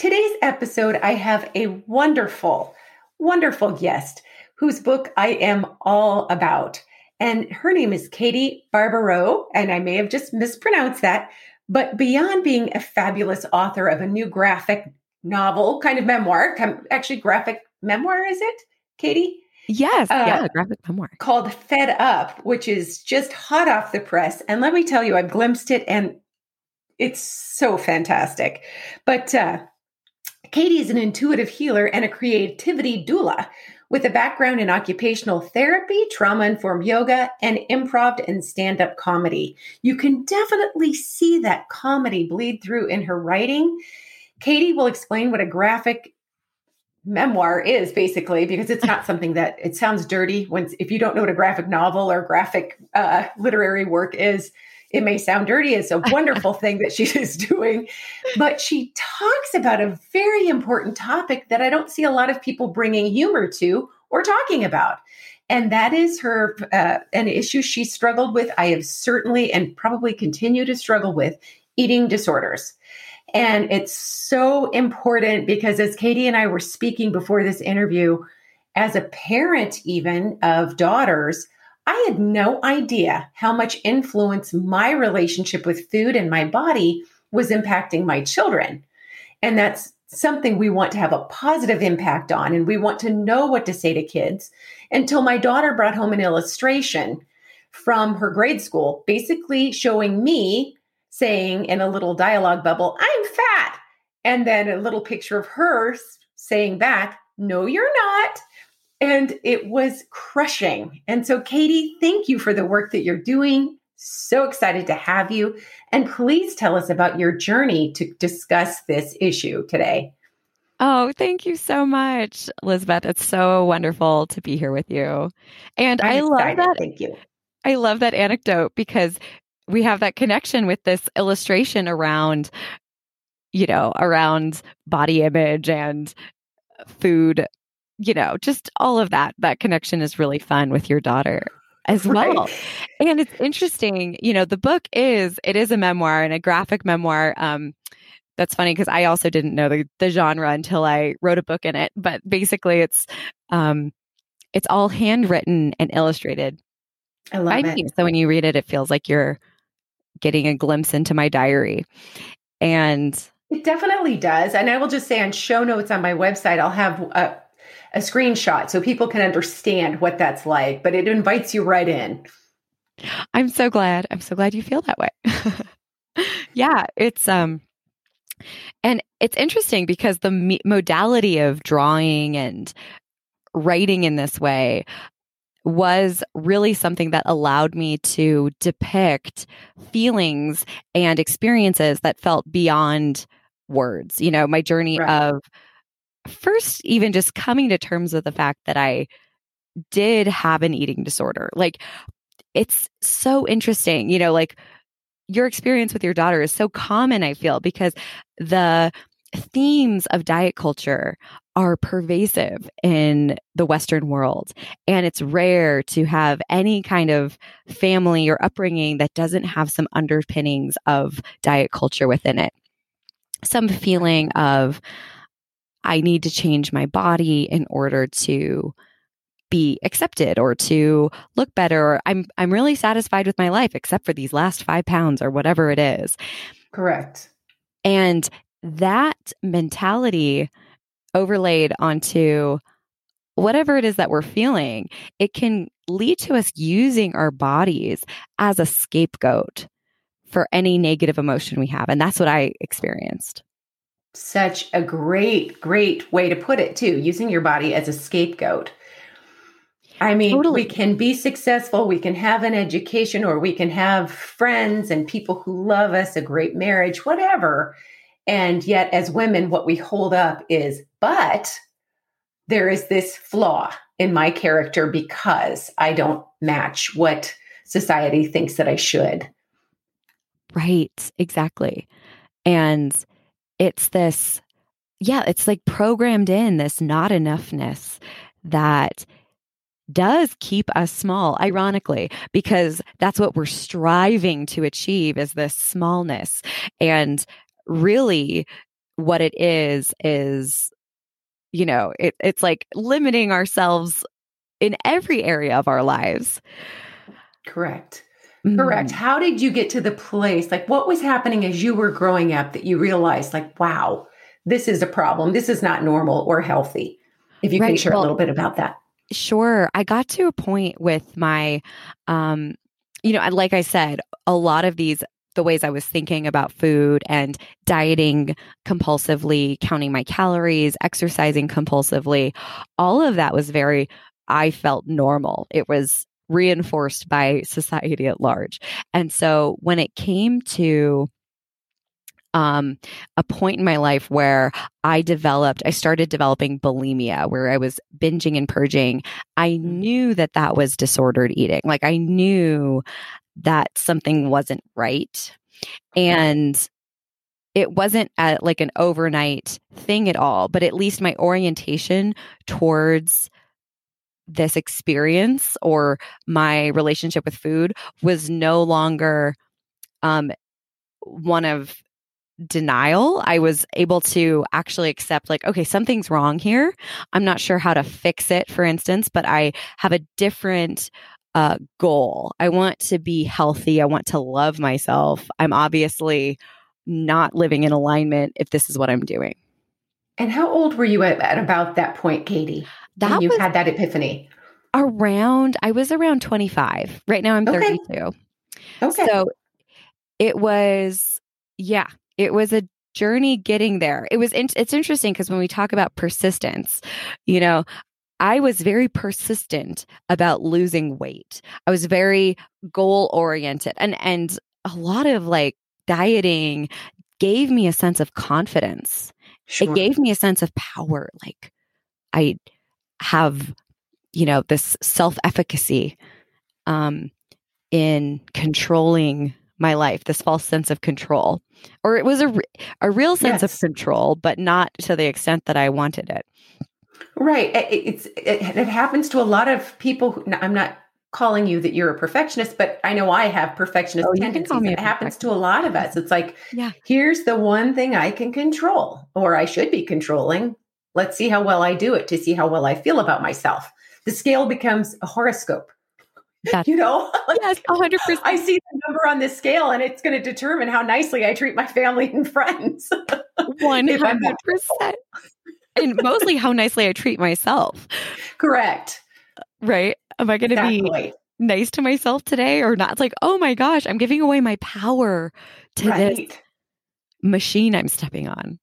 Today's episode, I have a wonderful, wonderful guest whose book I am all about. And her name is Katie Barbaro, and I may have just mispronounced that. But beyond being a fabulous author of a new graphic novel, kind of memoir, actually, graphic memoir, is it, Katie? Yes, uh, yeah, graphic memoir called Fed Up, which is just hot off the press. And let me tell you, I've glimpsed it and it's so fantastic. But uh, Katie is an intuitive healer and a creativity doula with a background in occupational therapy, trauma informed yoga, and improv and stand up comedy. You can definitely see that comedy bleed through in her writing. Katie will explain what a graphic memoir is basically because it's not something that it sounds dirty when if you don't know what a graphic novel or graphic uh, literary work is it may sound dirty. It's a wonderful thing that she is doing. But she talks about a very important topic that I don't see a lot of people bringing humor to or talking about. And that is her, uh, an issue she struggled with. I have certainly and probably continue to struggle with eating disorders. And it's so important because as Katie and I were speaking before this interview, as a parent, even of daughters, I had no idea how much influence my relationship with food and my body was impacting my children. And that's something we want to have a positive impact on. And we want to know what to say to kids until my daughter brought home an illustration from her grade school, basically showing me saying in a little dialogue bubble, I'm fat. And then a little picture of her saying back, No, you're not and it was crushing. And so, Katie, thank you for the work that you're doing. So excited to have you. And please tell us about your journey to discuss this issue today. Oh, thank you so much, Elizabeth. It's so wonderful to be here with you. And I'm i love excited. that. Thank you. I love that anecdote because we have that connection with this illustration around, you know, around body image and food you know, just all of that. That connection is really fun with your daughter as well. Right. And it's interesting, you know, the book is it is a memoir and a graphic memoir. Um, that's funny because I also didn't know the, the genre until I wrote a book in it. But basically, it's um, it's all handwritten and illustrated. I love it. Me. So when you read it, it feels like you're getting a glimpse into my diary. And it definitely does. And I will just say on show notes on my website, I'll have a a screenshot so people can understand what that's like, but it invites you right in. I'm so glad. I'm so glad you feel that way. yeah, it's um and it's interesting because the me- modality of drawing and writing in this way was really something that allowed me to depict feelings and experiences that felt beyond words. You know, my journey right. of first even just coming to terms with the fact that I did have an eating disorder. Like it's so interesting, you know, like your experience with your daughter is so common, I feel, because the themes of diet culture are pervasive in the Western world. And it's rare to have any kind of family or upbringing that doesn't have some underpinnings of diet culture within it. Some feeling of, I need to change my body in order to be accepted or to look better I'm I'm really satisfied with my life except for these last 5 pounds or whatever it is. Correct. And that mentality overlaid onto whatever it is that we're feeling, it can lead to us using our bodies as a scapegoat for any negative emotion we have. And that's what I experienced such a great, great way to put it, too, using your body as a scapegoat. I mean, totally. we can be successful, we can have an education, or we can have friends and people who love us, a great marriage, whatever. And yet, as women, what we hold up is, but there is this flaw in my character because I don't match what society thinks that I should. Right, exactly. And it's this, yeah, it's like programmed in this not enoughness that does keep us small, ironically, because that's what we're striving to achieve is this smallness. And really, what it is, is, you know, it, it's like limiting ourselves in every area of our lives. Correct. Correct. Mm. How did you get to the place? Like, what was happening as you were growing up that you realized, like, wow, this is a problem. This is not normal or healthy. If you right. can share well, a little bit about that. Sure. I got to a point with my, um, you know, like I said, a lot of these, the ways I was thinking about food and dieting compulsively, counting my calories, exercising compulsively, all of that was very, I felt normal. It was reinforced by society at large. And so when it came to um, a point in my life where I developed, I started developing bulimia, where I was binging and purging. I mm-hmm. knew that that was disordered eating. Like I knew that something wasn't right. And it wasn't a, like an overnight thing at all, but at least my orientation towards this experience or my relationship with food was no longer um, one of denial. I was able to actually accept, like, okay, something's wrong here. I'm not sure how to fix it, for instance, but I have a different uh, goal. I want to be healthy. I want to love myself. I'm obviously not living in alignment if this is what I'm doing. And how old were you at, at about that point, Katie? That you had that epiphany. Around, I was around 25. Right now I'm okay. 32. Okay. So it was, yeah, it was a journey getting there. It was, in, it's interesting because when we talk about persistence, you know, I was very persistent about losing weight. I was very goal oriented and, and a lot of like dieting gave me a sense of confidence. Sure. It gave me a sense of power. Like I have, you know, this self efficacy um, in controlling my life, this false sense of control. Or it was a, a real sense yes. of control, but not to the extent that I wanted it. Right. It's it, it happens to a lot of people. Who, I'm not calling you that you're a perfectionist, but I know I have perfectionist oh, tendencies. It happens to a lot of us. It's like, yeah, here's the one thing I can control, or I should be controlling. Let's see how well I do it to see how well I feel about myself. The scale becomes a horoscope. That's, you know, yes, 100%. I see the number on this scale and it's going to determine how nicely I treat my family and friends. 100%. and mostly how nicely I treat myself. Correct. Right? Am I going to exactly. be nice to myself today or not? It's like, oh my gosh, I'm giving away my power to right. this machine I'm stepping on.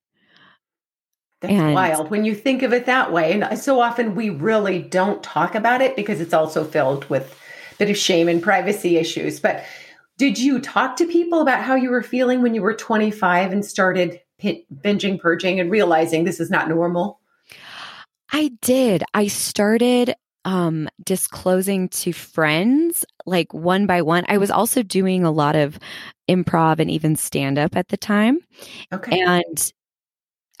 That's and, wild when you think of it that way. And so often we really don't talk about it because it's also filled with a bit of shame and privacy issues. But did you talk to people about how you were feeling when you were 25 and started binging, purging, and realizing this is not normal? I did. I started um, disclosing to friends like one by one. I was also doing a lot of improv and even stand up at the time. Okay. And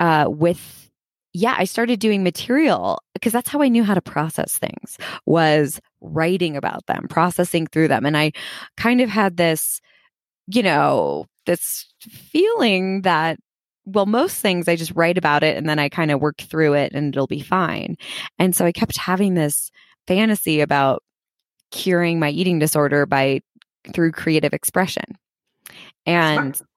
uh, with yeah, I started doing material because that's how I knew how to process things was writing about them, processing through them. And I kind of had this, you know, this feeling that well, most things I just write about it and then I kind of work through it and it'll be fine. And so I kept having this fantasy about curing my eating disorder by through creative expression. And Smart.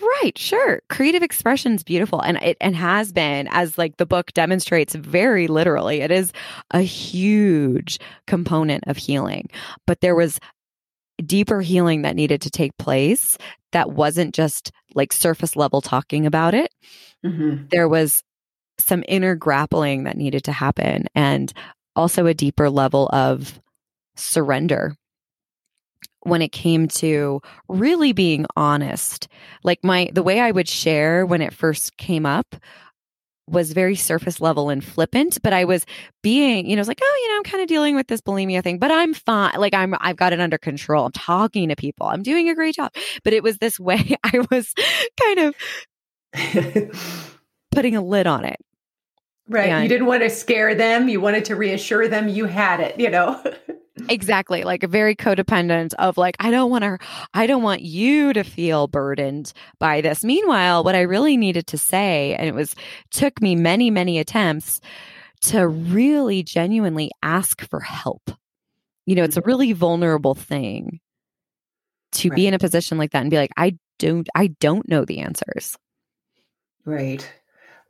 Right, sure. Creative expression is beautiful and it and has been as like the book demonstrates very literally. It is a huge component of healing. But there was deeper healing that needed to take place that wasn't just like surface level talking about it. Mm-hmm. There was some inner grappling that needed to happen and also a deeper level of surrender when it came to really being honest. Like my the way I would share when it first came up was very surface level and flippant, but I was being, you know, it's like, oh, you know, I'm kind of dealing with this bulimia thing, but I'm fine. Like I'm, I've got it under control. I'm talking to people. I'm doing a great job. But it was this way I was kind of putting a lid on it. Right. And you didn't want to scare them. You wanted to reassure them you had it, you know? exactly like a very codependent of like i don't want to i don't want you to feel burdened by this. Meanwhile what i really needed to say and it was took me many many attempts to really genuinely ask for help. You know it's a mm-hmm. really vulnerable thing to right. be in a position like that and be like i don't i don't know the answers. Right.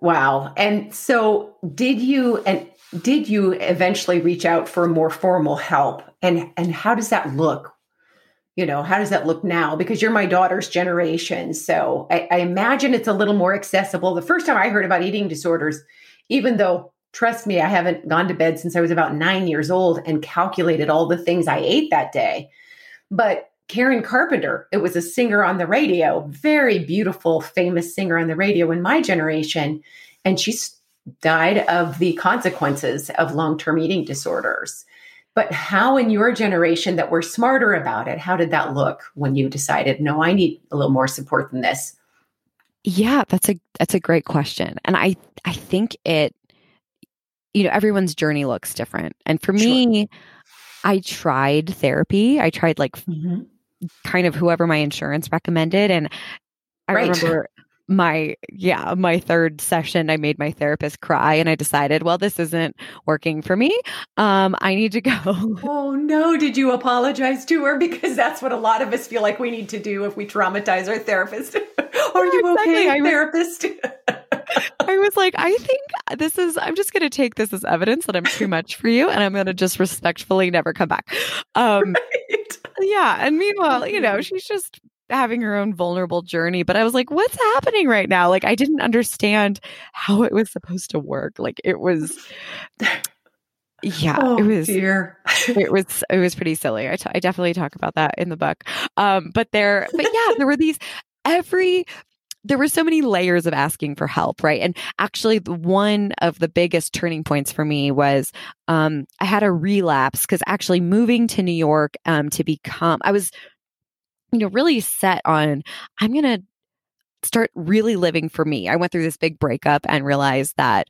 Wow. And so did you and did you eventually reach out for more formal help? And and how does that look? You know how does that look now? Because you're my daughter's generation so I, I, imagine it's a little more accessible. The first time i heard about eating disorders even though trust me i haven't gone to bed since i was about nine years old and calculated all the things i ate that day. But karen carpenter it was a singer on the radio very beautiful famous singer on the radio in my generation and she's died of the consequences of long term eating disorders. But how in your generation that were smarter about it, how did that look when you decided, no, I need a little more support than this? Yeah, that's a that's a great question. And I I think it you know, everyone's journey looks different. And for sure. me, I tried therapy. I tried like mm-hmm. kind of whoever my insurance recommended and I right. remember my yeah my third session i made my therapist cry and i decided well this isn't working for me um i need to go oh no did you apologize to her because that's what a lot of us feel like we need to do if we traumatize our therapist are yeah, you exactly. okay I therapist I was like, I think this is, I'm just going to take this as evidence that I'm too much for you and I'm going to just respectfully never come back. Um, right. Yeah. And meanwhile, you know, she's just having her own vulnerable journey. But I was like, what's happening right now? Like, I didn't understand how it was supposed to work. Like, it was. Yeah, oh, it was. Dear. it was. It was pretty silly. I, t- I definitely talk about that in the book. Um, but there, but yeah, there were these every there were so many layers of asking for help, right? And actually, one of the biggest turning points for me was um, I had a relapse because actually moving to New York um, to become, I was you know, really set on, I'm going to start really living for me. I went through this big breakup and realized that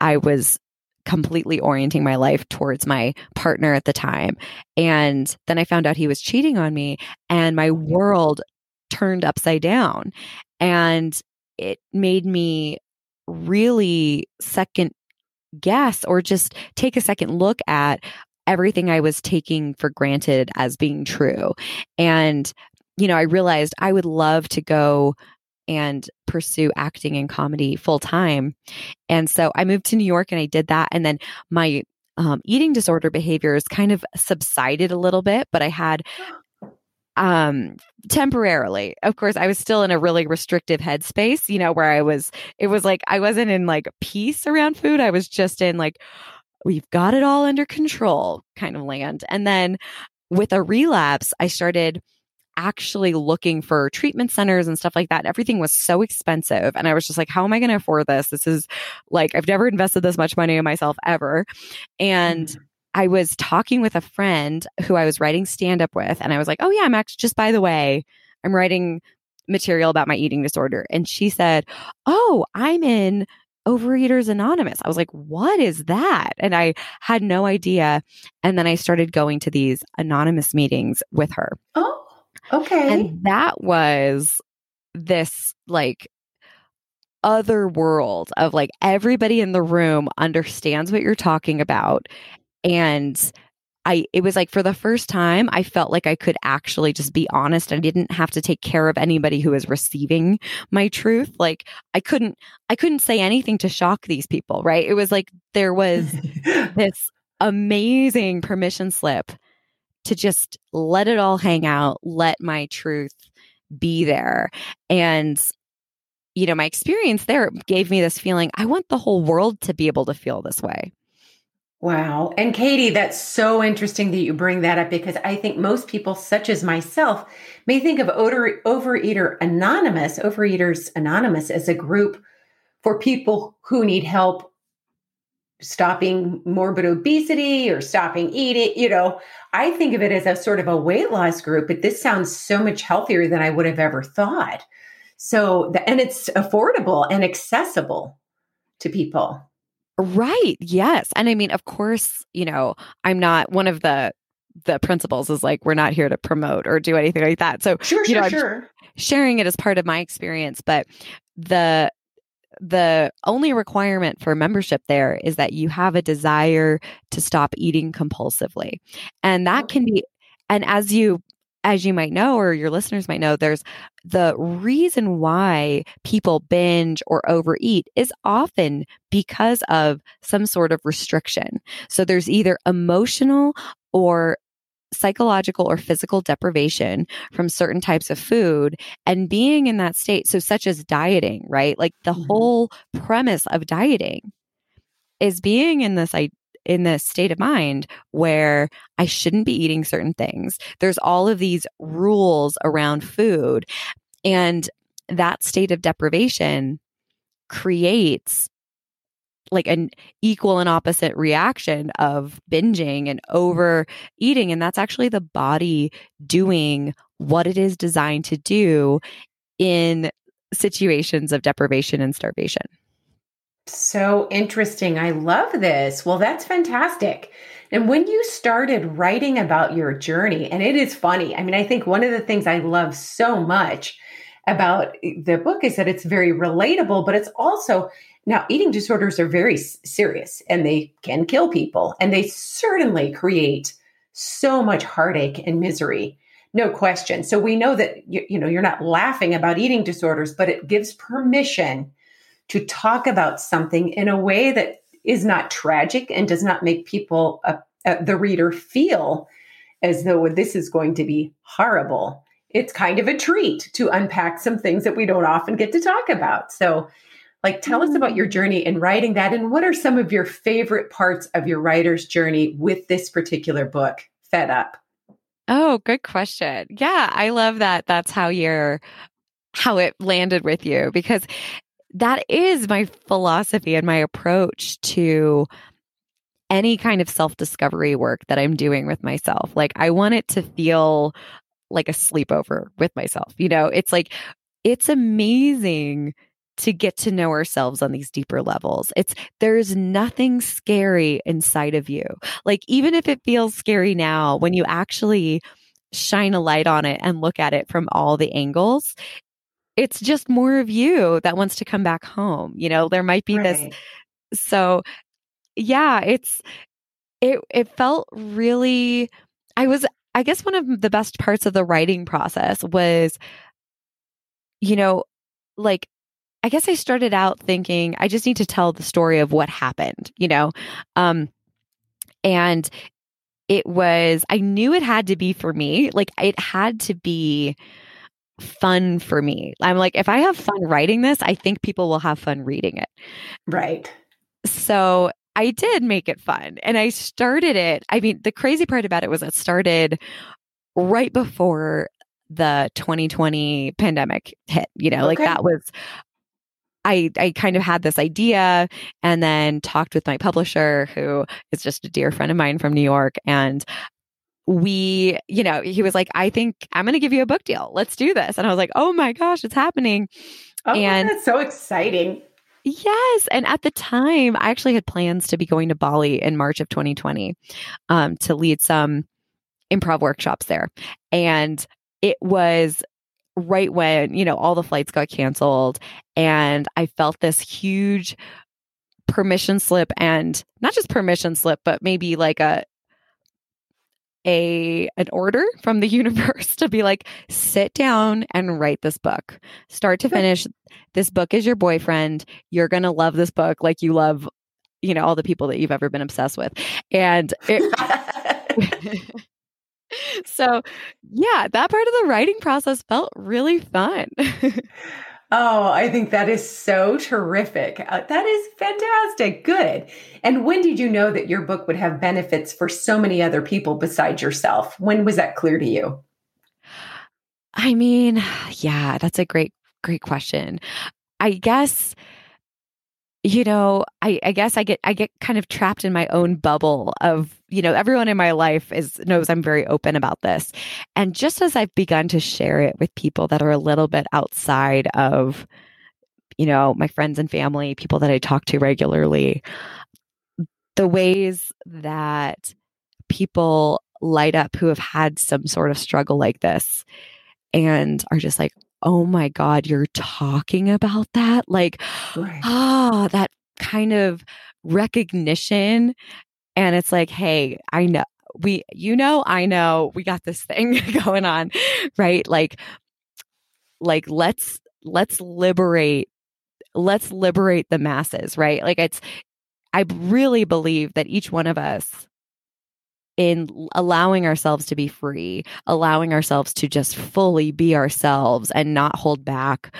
I was completely orienting my life towards my partner at the time. And then I found out he was cheating on me and my mm-hmm. world turned upside down. And it made me really second guess or just take a second look at everything I was taking for granted as being true. And you know, I realized I would love to go and pursue acting and comedy full time. And so I moved to New York and I did that. And then my um, eating disorder behaviors kind of subsided a little bit, but I had um temporarily of course i was still in a really restrictive headspace you know where i was it was like i wasn't in like peace around food i was just in like we've got it all under control kind of land and then with a relapse i started actually looking for treatment centers and stuff like that. Everything was so expensive. And I was just like, how am I going to afford this? This is like, I've never invested this much money in myself ever. And mm. I was talking with a friend who I was writing stand up with. And I was like, oh, yeah, I'm actually just by the way, I'm writing material about my eating disorder. And she said, oh, I'm in Overeaters Anonymous. I was like, what is that? And I had no idea. And then I started going to these anonymous meetings with her. Oh. Okay. And that was this like other world of like everybody in the room understands what you're talking about. And I, it was like for the first time, I felt like I could actually just be honest. I didn't have to take care of anybody who was receiving my truth. Like I couldn't, I couldn't say anything to shock these people, right? It was like there was this amazing permission slip to just let it all hang out, let my truth be there. And, you know, my experience there gave me this feeling I want the whole world to be able to feel this way. Wow. And Katie, that's so interesting that you bring that up because I think most people, such as myself, may think of Over- Overeater Anonymous, Overeaters Anonymous, as a group for people who need help stopping morbid obesity or stopping eating. You know, I think of it as a sort of a weight loss group, but this sounds so much healthier than I would have ever thought. So, and it's affordable and accessible to people. Right. Yes. And I mean, of course, you know, I'm not one of the the principles is like we're not here to promote or do anything like that. So, sure, you sure, know, sure. sharing it as part of my experience, but the the only requirement for membership there is that you have a desire to stop eating compulsively. And that can be oh. and as you as you might know, or your listeners might know, there's the reason why people binge or overeat is often because of some sort of restriction. So there's either emotional or psychological or physical deprivation from certain types of food and being in that state. So, such as dieting, right? Like the mm-hmm. whole premise of dieting is being in this i in this state of mind where I shouldn't be eating certain things. There's all of these rules around food. And that state of deprivation creates like an equal and opposite reaction of binging and overeating. And that's actually the body doing what it is designed to do in situations of deprivation and starvation. So interesting. I love this. Well, that's fantastic. And when you started writing about your journey, and it is funny, I mean, I think one of the things I love so much about eh, the book is that it's very relatable, but it's also now eating disorders are very serious and they can kill people, and they certainly create so much heartache and misery. No question. So we know that you, you know you're not laughing about eating disorders, but it gives permission to talk about something in a way that is not tragic and does not make people, uh, uh, the reader, feel as though this is going to be horrible. It's kind of a treat to unpack some things that we don't often get to talk about. So, like, tell us about your journey in writing that, and what are some of your favorite parts of your writer's journey with this particular book, Fed Up? Oh, good question. Yeah, I love that. That's how you're how it landed with you because that is my philosophy and my approach to any kind of self discovery work that I'm doing with myself. Like, I want it to feel like a sleepover with myself. You know, it's like, it's amazing to get to know ourselves on these deeper levels. It's there's nothing scary inside of you. Like, even if it feels scary now, when you actually shine a light on it and look at it from all the angles, it's just more of you that wants to come back home. You know, there might be right. this. So, yeah, it's, it, it felt really, I was, I guess one of the best parts of the writing process was, you know, like, I guess I started out thinking I just need to tell the story of what happened, you know? Um, and it was, I knew it had to be for me. Like, it had to be, fun for me. I'm like, if I have fun writing this, I think people will have fun reading it. Right. So I did make it fun and I started it. I mean, the crazy part about it was it started right before the 2020 pandemic hit, you know, okay. like that was I, I kind of had this idea and then talked with my publisher, who is just a dear friend of mine from New York. And we, you know, he was like, I think I'm going to give you a book deal. Let's do this. And I was like, oh my gosh, it's happening. Oh, and that's so exciting. Yes. And at the time, I actually had plans to be going to Bali in March of 2020 um, to lead some improv workshops there. And it was right when, you know, all the flights got canceled. And I felt this huge permission slip and not just permission slip, but maybe like a a an order from the universe to be like sit down and write this book. Start to finish. This book is your boyfriend. You're going to love this book like you love you know all the people that you've ever been obsessed with. And it, so yeah that part of the writing process felt really fun Oh, I think that is so terrific. Uh, that is fantastic. Good. And when did you know that your book would have benefits for so many other people besides yourself? When was that clear to you? I mean, yeah, that's a great, great question. I guess you know I, I guess i get i get kind of trapped in my own bubble of you know everyone in my life is knows i'm very open about this and just as i've begun to share it with people that are a little bit outside of you know my friends and family people that i talk to regularly the ways that people light up who have had some sort of struggle like this and are just like oh my God, you're talking about that? Like, right. ah, that kind of recognition. And it's like, hey, I know we, you know, I know we got this thing going on, right? Like, like let's, let's liberate, let's liberate the masses, right? Like it's, I really believe that each one of us in allowing ourselves to be free, allowing ourselves to just fully be ourselves and not hold back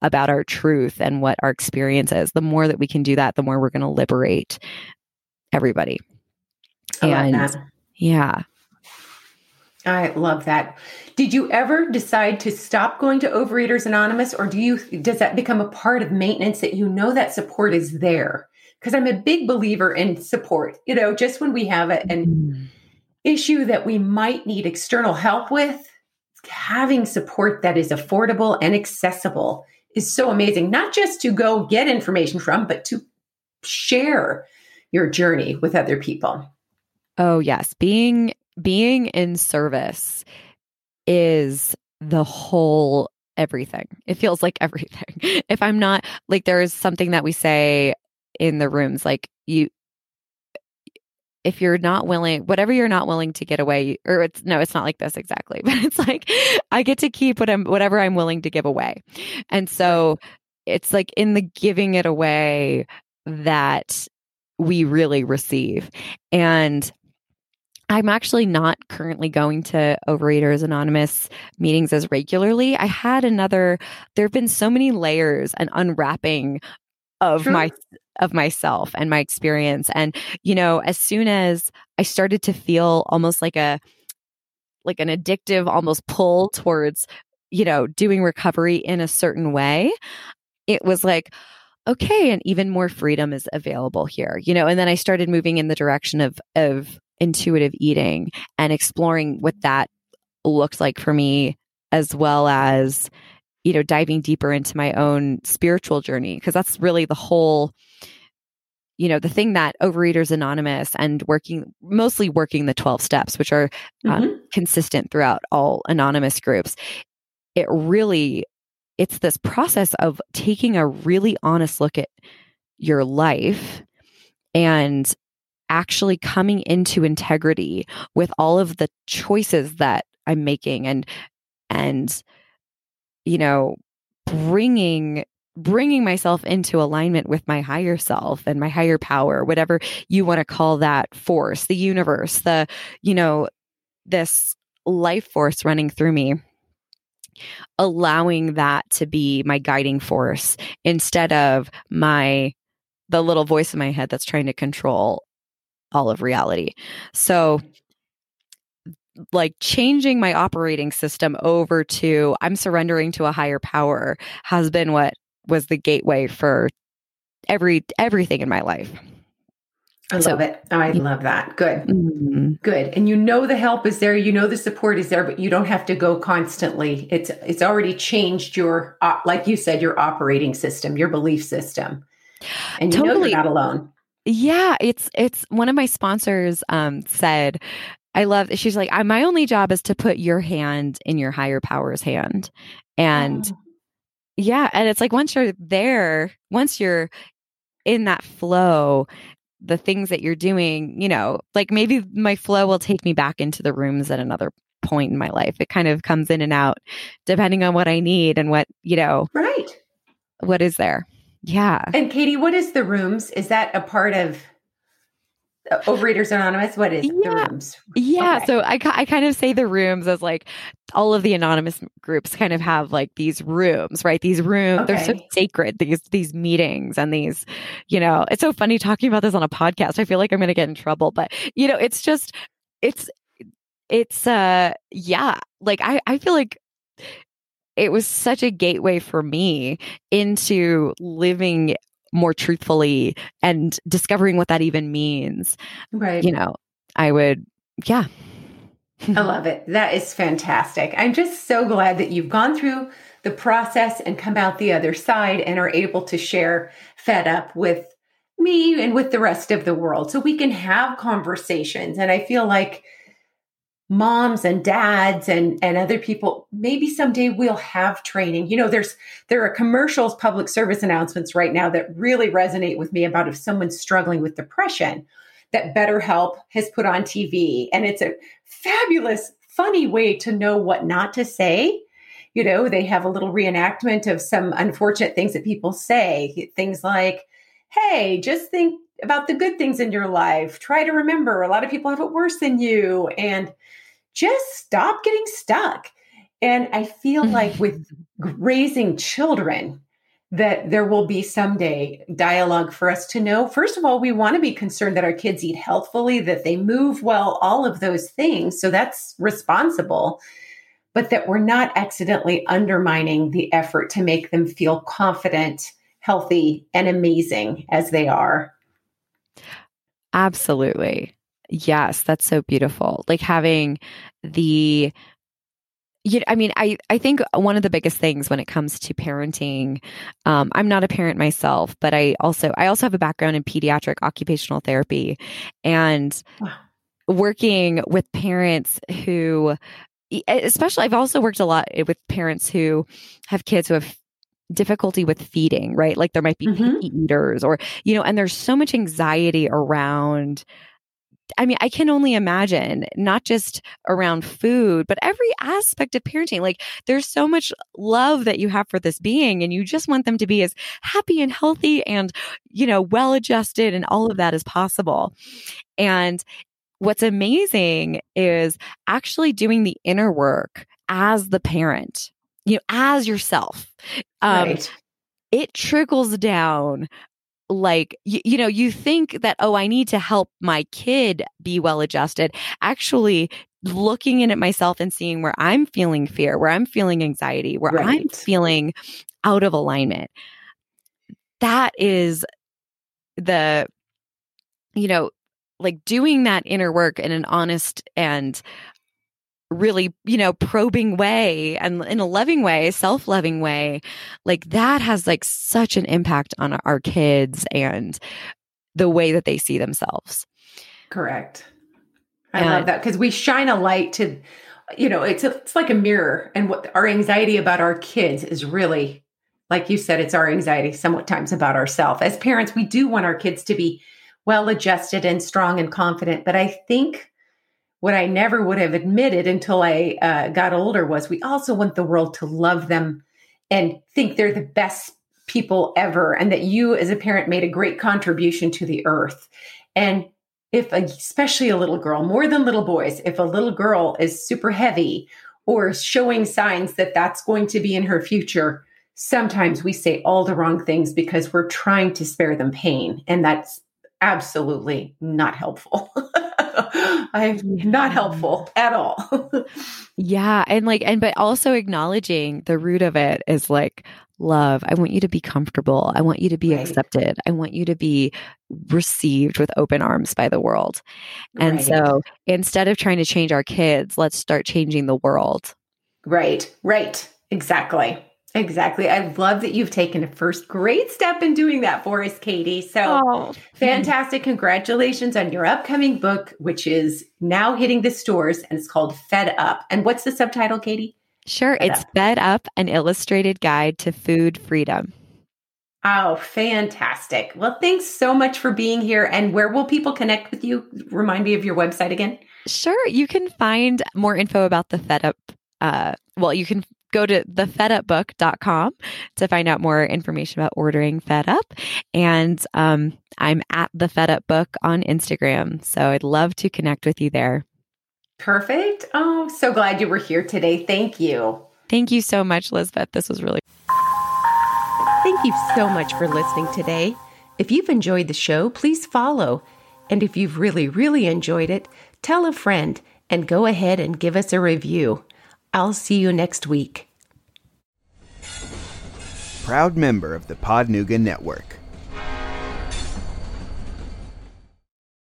about our truth and what our experience is. The more that we can do that, the more we're going to liberate everybody. I and yeah. I love that. Did you ever decide to stop going to Overeaters Anonymous or do you does that become a part of maintenance that you know that support is there? because I'm a big believer in support. You know, just when we have a, an mm. issue that we might need external help with, having support that is affordable and accessible is so amazing. Not just to go get information from, but to share your journey with other people. Oh, yes. Being being in service is the whole everything. It feels like everything. If I'm not like there is something that we say in the rooms like you if you're not willing whatever you're not willing to get away or it's no it's not like this exactly but it's like i get to keep what i'm whatever i'm willing to give away and so it's like in the giving it away that we really receive. And I'm actually not currently going to Overeaters Anonymous meetings as regularly. I had another, there have been so many layers and unwrapping of my of myself and my experience. And you know as soon as i started to feel almost like a like an addictive almost pull towards you know doing recovery in a certain way it was like okay and even more freedom is available here you know and then i started moving in the direction of of intuitive eating and exploring what that looked like for me as well as you know diving deeper into my own spiritual journey because that's really the whole you know the thing that overeaters anonymous and working mostly working the 12 steps which are um, mm-hmm. consistent throughout all anonymous groups it really it's this process of taking a really honest look at your life and actually coming into integrity with all of the choices that i'm making and and you know bringing bringing myself into alignment with my higher self and my higher power whatever you want to call that force the universe the you know this life force running through me allowing that to be my guiding force instead of my the little voice in my head that's trying to control all of reality so like changing my operating system over to I'm surrendering to a higher power has been what was the gateway for every everything in my life. I so, love it. I love that. Good. Mm-hmm. Good. And you know the help is there, you know the support is there, but you don't have to go constantly. It's it's already changed your uh, like you said your operating system, your belief system. And you totally. know you're not alone. Yeah, it's it's one of my sponsors um said I love she's like my only job is to put your hand in your higher power's hand. And oh. yeah, and it's like once you're there, once you're in that flow, the things that you're doing, you know, like maybe my flow will take me back into the rooms at another point in my life. It kind of comes in and out depending on what I need and what, you know, right. What is there? Yeah. And Katie, what is the rooms? Is that a part of Overeaters Anonymous? What is yeah. the rooms? Yeah. Okay. So I, I kind of say the rooms as like all of the anonymous groups kind of have like these rooms, right? These rooms, okay. they're so sacred, these, these meetings and these, you know, it's so funny talking about this on a podcast. I feel like I'm going to get in trouble, but you know, it's just, it's, it's, uh, yeah, like I, I feel like it was such a gateway for me into living more truthfully and discovering what that even means. Right. You know, I would, yeah. I love it. That is fantastic. I'm just so glad that you've gone through the process and come out the other side and are able to share fed up with me and with the rest of the world so we can have conversations. And I feel like moms and dads and and other people maybe someday we'll have training. You know there's there are commercials public service announcements right now that really resonate with me about if someone's struggling with depression that betterhelp has put on tv and it's a fabulous funny way to know what not to say. You know they have a little reenactment of some unfortunate things that people say. Things like hey just think about the good things in your life. Try to remember a lot of people have it worse than you. And just stop getting stuck. And I feel like with raising children, that there will be someday dialogue for us to know. First of all, we want to be concerned that our kids eat healthfully, that they move well, all of those things. So that's responsible, but that we're not accidentally undermining the effort to make them feel confident, healthy, and amazing as they are. Absolutely. Yes, that's so beautiful. Like having the you know, I mean, I, I think one of the biggest things when it comes to parenting, um, I'm not a parent myself, but I also I also have a background in pediatric occupational therapy, and working with parents who, especially, I've also worked a lot with parents who have kids who have difficulty with feeding, right? Like there might be mm-hmm. picky eaters, or you know, and there's so much anxiety around I mean, I can only imagine not just around food, but every aspect of parenting. Like there's so much love that you have for this being and you just want them to be as happy and healthy and, you know, well adjusted and all of that as possible. And what's amazing is actually doing the inner work as the parent, you know, as yourself. Um, right. It trickles down like you, you know you think that oh i need to help my kid be well adjusted actually looking in at myself and seeing where i'm feeling fear where i'm feeling anxiety where right. i'm feeling out of alignment that is the you know like doing that inner work in an honest and really, you know, probing way and in a loving way, self loving way, like that has like such an impact on our kids and the way that they see themselves. Correct. I and, love that because we shine a light to, you know, it's a, it's like a mirror, and what our anxiety about our kids is really, like you said, it's our anxiety somewhat times about ourselves. As parents, we do want our kids to be well adjusted and strong and confident, but I think what I never would have admitted until I uh, got older was we also want the world to love them and think they're the best people ever, and that you as a parent made a great contribution to the earth. And if, especially a little girl, more than little boys, if a little girl is super heavy or showing signs that that's going to be in her future, sometimes we say all the wrong things because we're trying to spare them pain. And that's absolutely not helpful. I'm not mm. helpful at all. yeah. And like, and but also acknowledging the root of it is like love. I want you to be comfortable. I want you to be right. accepted. I want you to be received with open arms by the world. And right. so instead of trying to change our kids, let's start changing the world. Right. Right. Exactly. Exactly. I love that you've taken a first great step in doing that for us, Katie. So oh. fantastic. Congratulations on your upcoming book, which is now hitting the stores and it's called Fed Up. And what's the subtitle, Katie? Sure. Fed it's Up. Fed Up, an illustrated guide to food freedom. Oh, fantastic. Well, thanks so much for being here. And where will people connect with you? Remind me of your website again. Sure. You can find more info about the Fed Up. Uh, well, you can go to thefedupbook.com to find out more information about ordering Fed Up. And um, I'm at the Fed Up Book on Instagram. So I'd love to connect with you there. Perfect. Oh, so glad you were here today. Thank you. Thank you so much, Lizbeth. This was really. Thank you so much for listening today. If you've enjoyed the show, please follow. And if you've really, really enjoyed it, tell a friend and go ahead and give us a review. I'll see you next week. Proud member of the Podnuga Network.